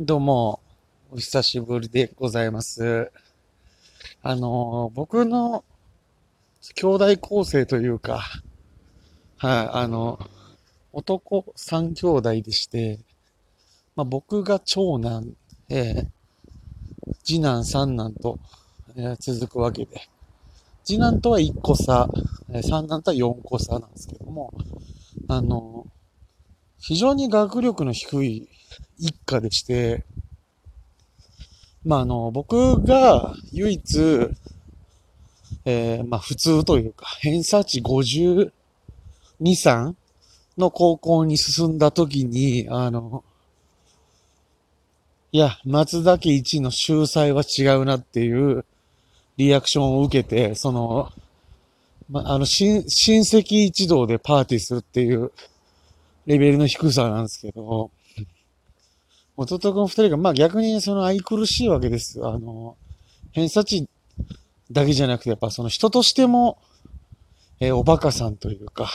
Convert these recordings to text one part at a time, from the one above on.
どうも、お久しぶりでございます。あの、僕の兄弟構成というか、はい、あの、男三兄弟でして、まあ、僕が長男、えー次男三男と、えー続くわけで、次男とは1個差、えー三男とは4個差なんですけども、あの、非常に学力の低い一家でして、まあ、あの、僕が唯一、えーまあ、普通というか、偏差値52、3の高校に進んだ時に、あの、いや、松田家一の秀才は違うなっていうリアクションを受けて、その、まあ、の、親戚一同でパーティーするっていうレベルの低さなんですけど、弟くん二人が、まあ逆にその愛くるしいわけです。あの、偏差値だけじゃなくて、やっぱその人としても、えーおバカさんというか、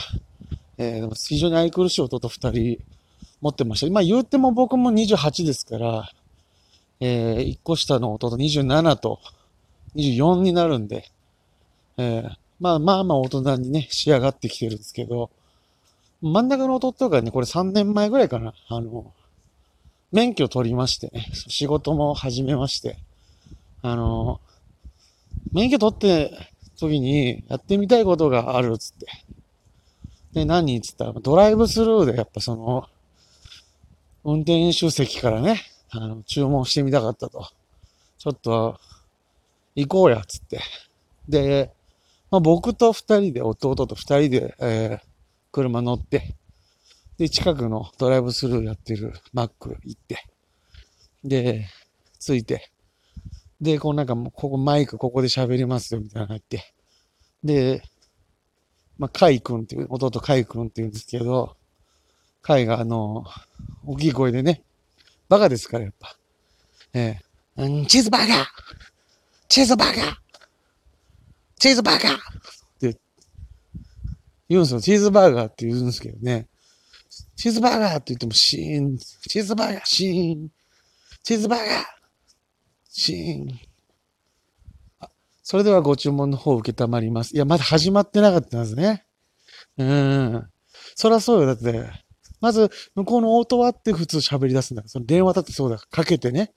えーでも非常に愛くるしい弟二人持ってました。まあ言うても僕も28ですから、えー、一個下の弟27と24になるんで、えーまあまあまあ大人にね、仕上がってきてるんですけど、真ん中の弟がね、これ3年前ぐらいかな、あの、免許取りましてね、仕事も始めまして、あの、免許取って時にやってみたいことがあるっつって。で、何っつったら、ドライブスルーでやっぱその、運転手席からね、あの、注文してみたかったと。ちょっと、行こうや、つって。で、まあ、僕と二人で、弟と二人で、えー車乗って、で、近くのドライブスルーやってるマック行って、で、着いて、で、こうなんかもう、ここマイクここで喋りますよ、みたいなのが言って、で、まあ、カイ君っていう、弟カイ君って言うんですけど、カイがあの、大きい声でね、バカですから、やっぱ。ええ。うん、チーズバーガー!チーズバーガー!チーズバーガー!言うんですよ。チーズバーガーって言うんですけどね。チーズバーガーって言ってもシーン。チーズバーガー、シーン。チーズバーガー、シーン。それではご注文の方を受けたまります。いや、まだ始まってなかったんですね。うん。そりゃそうよ。だって、まず、向こうのオートワって普通喋り出すんだ。その電話だってそうだ。かけてね。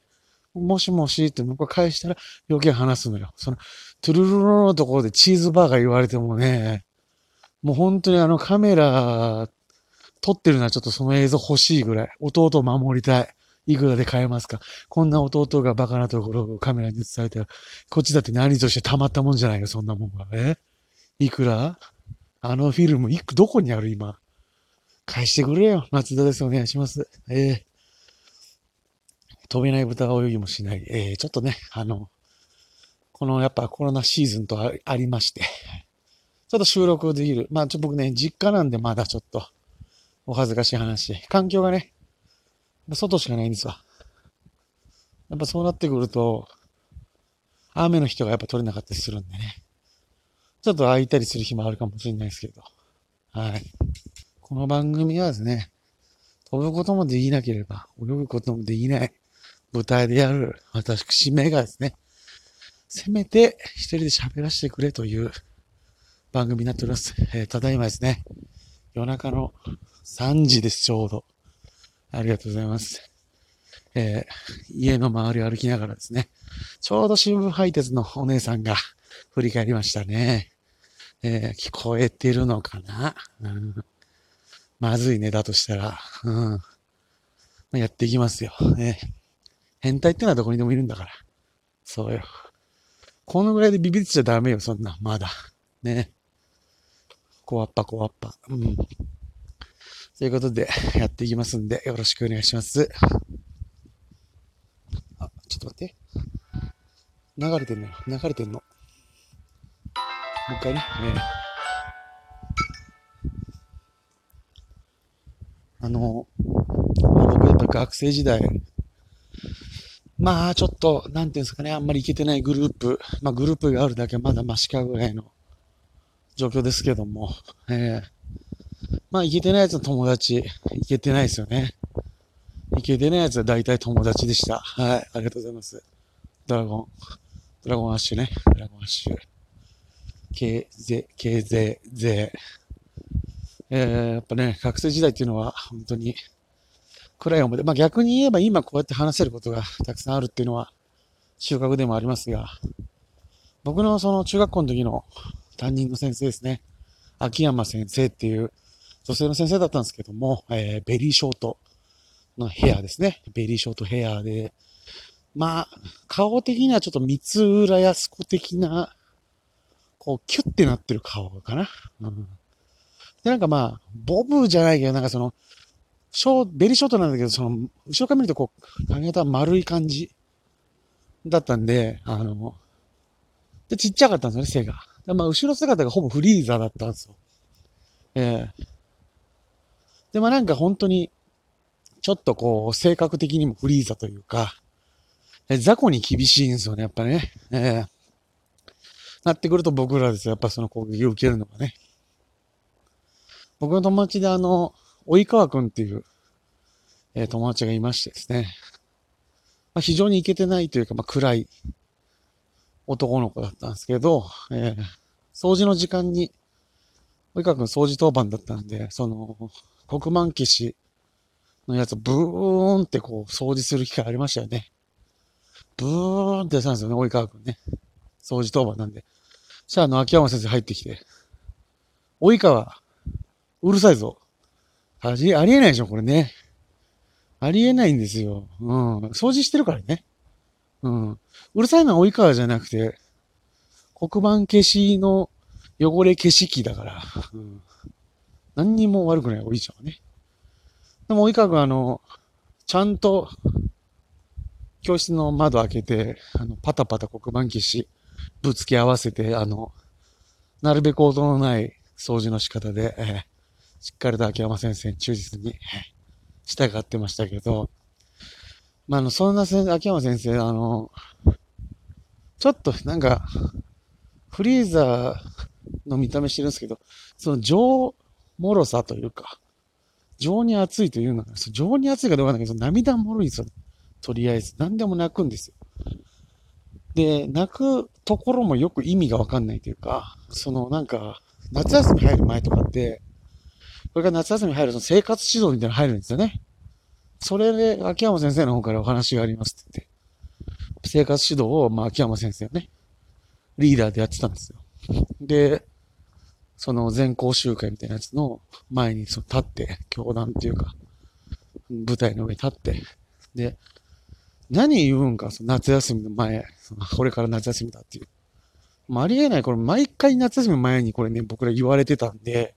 もしもしって向こう返したら余計話すのよ。その、トゥルルルのところでチーズバーガー言われてもね、もう本当にあのカメラ撮ってるのはちょっとその映像欲しいぐらい。弟を守りたい。いくらで買えますかこんな弟がバカなところをカメラに映されたら、こっちだって何としてたまったもんじゃないよ、そんなもんは。え？いくら？あのフィルム、いく、どこにある今？返してくれよ。松田です。お願いします。ええ飛べない豚は泳ぎもしない。ええちょっとね、あの、このやっぱコロナシーズンとありまして、ちょっと収録できる。まあ、ちょ、僕ね、実家なんでまだちょっと、お恥ずかしい話。環境がね、外しかないんですわ。やっぱそうなってくると、雨の日とかやっぱ取れなかったりするんでね。ちょっと空いたりする日もあるかもしれないですけど。はい。この番組はですね、飛ぶこともできなければ、泳ぐこともできない舞台である私めがですね、せめて一人で喋らせてくれという番組になっております。えーただいまですね、夜中の3時です、ちょうど。ありがとうございます。えー家の周りを歩きながらですね、ちょうど新聞配達のお姉さんが振り返りましたね。えー聞こえてるのかな、うん、まずいね、だとしたら。うんまあやっていきますよ。ね、変態ってのはどこにでもいるんだから。そうよ。このぐらいでビビっちゃダメよ、そんな、まだ。ね。こわっぱこわっぱ。うん。ということで、やっていきますんで、よろしくお願いします。あ、ちょっと待って。流れてんのよ。流れてんの。もう一回ね。ええあの、僕やっぱ学生時代、まあちょっと、なんていうんですかね、あんまりいけてないグループ、まあグループがあるだけまだマシかぐらいの状況ですけども、ええまあいけてないやつの友達、いけてないですよね。いけてないやつは大体友達でした。はい。ありがとうございます。ドラゴン。ドラゴンアッシュね。ドラゴンアッシュ。K、ゼ、K、ゼ、ゼ。えー、やっぱね、学生時代っていうのは本当に暗い思い出。まあ逆に言えば今こうやって話せることがたくさんあるっていうのは収穫でもありますが、僕のその中学校の時の担任の先生ですね。秋山先生っていう女性の先生だったんですけども、えー、ベリーショートのヘアですね。ベリーショートヘアで、まあ、顔的にはちょっと三浦康子的な、こう、キュッてなってる顔かな。うん。で、なんかまあ、ボブじゃないけど、なんかその、ショー、ベリーショートなんだけど、その、後ろから見るとこう、髪型は丸い感じだったんで、あの、で、ちっちゃかったんですよね、背が。まあ、後ろ姿がほぼフリーザだったんですよ。ええで、まあなんか本当に、ちょっとこう、性格的にもフリーザというか、え雑魚に厳しいんですよね、やっぱね。ええなってくると僕らですよ、やっぱその攻撃を受けるのがね。僕の友達であの、及川くんっていう、えー友達がいましてですね。まあ、非常にイケてないというか、まあ、暗い男の子だったんですけど、えー掃除の時間に、及川くん掃除当番だったんで、その、黒板消しのやつをブーンってこう掃除する機会ありましたよね。ブーンってやったんですよね、及川くんね。掃除当番なんで。そしたらあの、秋山先生入ってきて、及川、うるさいぞ。あり、ありえないでしょ、これね。ありえないんですよ。うん。掃除してるからね。うん。うるさいのは及川じゃなくて、黒板消しの汚れ消し器だから。うん。何にも悪くない、おいちゃんはね。でも、及川君あの、ちゃんと、教室の窓開けて、あの、パタパタ黒板消し、ぶつけ合わせて、あの、なるべく音のない掃除の仕方で、えーしっかりと秋山先生に忠実に、えー従ってましたけど、まあ、あの、そんな先生、秋山先生、あの、ちょっとなんか、フリーザーの見た目してるんですけど、その情もろさというか、情に熱いというのは、そう情に熱いかどうかだけど、涙もろいんですよ。とりあえず。何でも泣くんですよ。で、泣くところもよく意味がわかんないというか、そのなんか、夏休み入る前とかって、これから夏休み入ると生活指導みたいなの入るんですよね。それで、秋山先生の方からお話がありますって言って、生活指導を、まあ、秋山先生ね、リーダーでやってたんですよ。で、その全校集会みたいなやつの前にその立って、教団っていうか、舞台の上に立って、で、何言うんか、その夏休みの前、そのこれから夏休みだっていう。まあ、ありえない、これ毎回夏休み前にこれね、僕ら言われてたんで、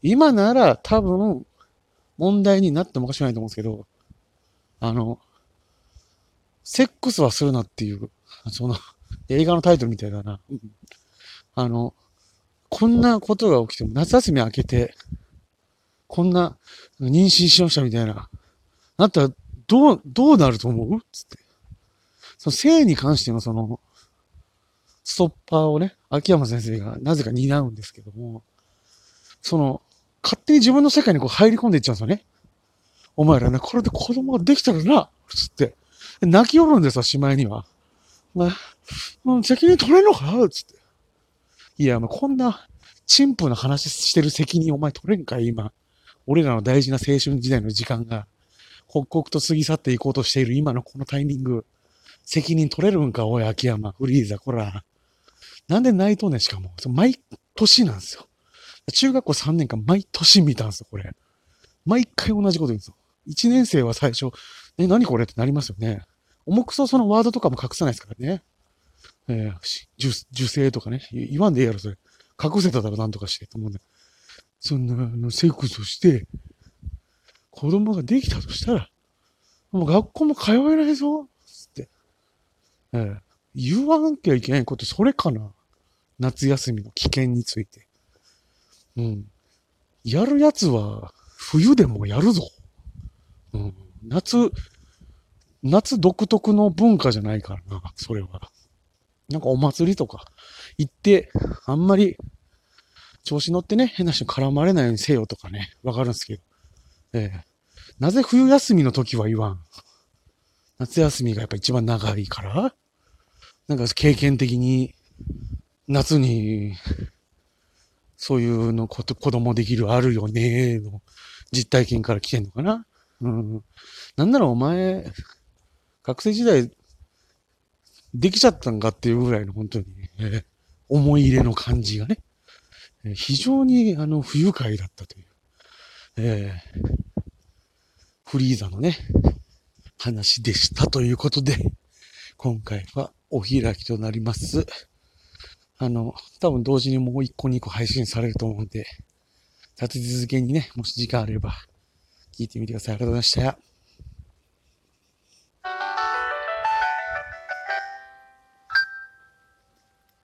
今なら多分問題になってもおかしくないと思うんですけど、あの、セックスはするなっていう、その映画のタイトルみたいだな。あの、こんなことが起きても夏休み明けて、こんな妊娠しましたみたいな、なったらどう、どうなると思う？つって。その性に関してのその、ストッパーをね、秋山先生がなぜか担うんですけども、その、勝手に自分の世界にこう入り込んでいっちゃうんですよね。お前らね、これで子供ができたらな、つって。泣き寄るんですよ、しまいには。まあ、責任取れんのか？つって。いや、もうこんな、陳腐な話してる責任お前取れんかい？今。俺らの大事な青春時代の時間が、刻々と過ぎ去っていこうとしている今のこのタイミング、責任取れるんか？おい、秋山、フリーザ、こら。なんで泣いとんねん、しかも。毎年なんですよ。中学校3年間毎年見たんですよ、これ。毎回同じこと言うんですよ。1年生は最初、え、何これってなりますよね。重くそそのワードとかも隠さないですからね。えー受、受精とかね。言わんでええやろ、それ。隠せただろ、なんとかして。と思うんで。そんな、あの、セックスをして、子供ができたとしたら、もう学校も通えないぞ、つって。えー言わなきゃいけないこと、それかな。夏休みの危険について。うん。やるやつは、冬でもやるぞ。夏、夏独特の文化じゃないからな、それは。なんかお祭りとか行って、あんまり調子乗ってね、変な人に絡まれないようにせよとかね、わかるんですけど。ええ。なぜ冬休みの時は言わん？夏休みがやっぱ一番長いから？なんか経験的に夏にそういうのこと子供できるあるよねの実体験から来てんのかな？うん。なんならお前、学生時代できちゃったんかっていうぐらいの本当に、えー、思い入れの感じがね、えー、非常にあの不愉快だったという、えー、フリーザのね、話でしたということで、今回はお開きとなります。あの、多分同時にもう1個2個配信されると思うんで、立て続けにね、もし時間あれば聞いてみてください。ありがとうございました。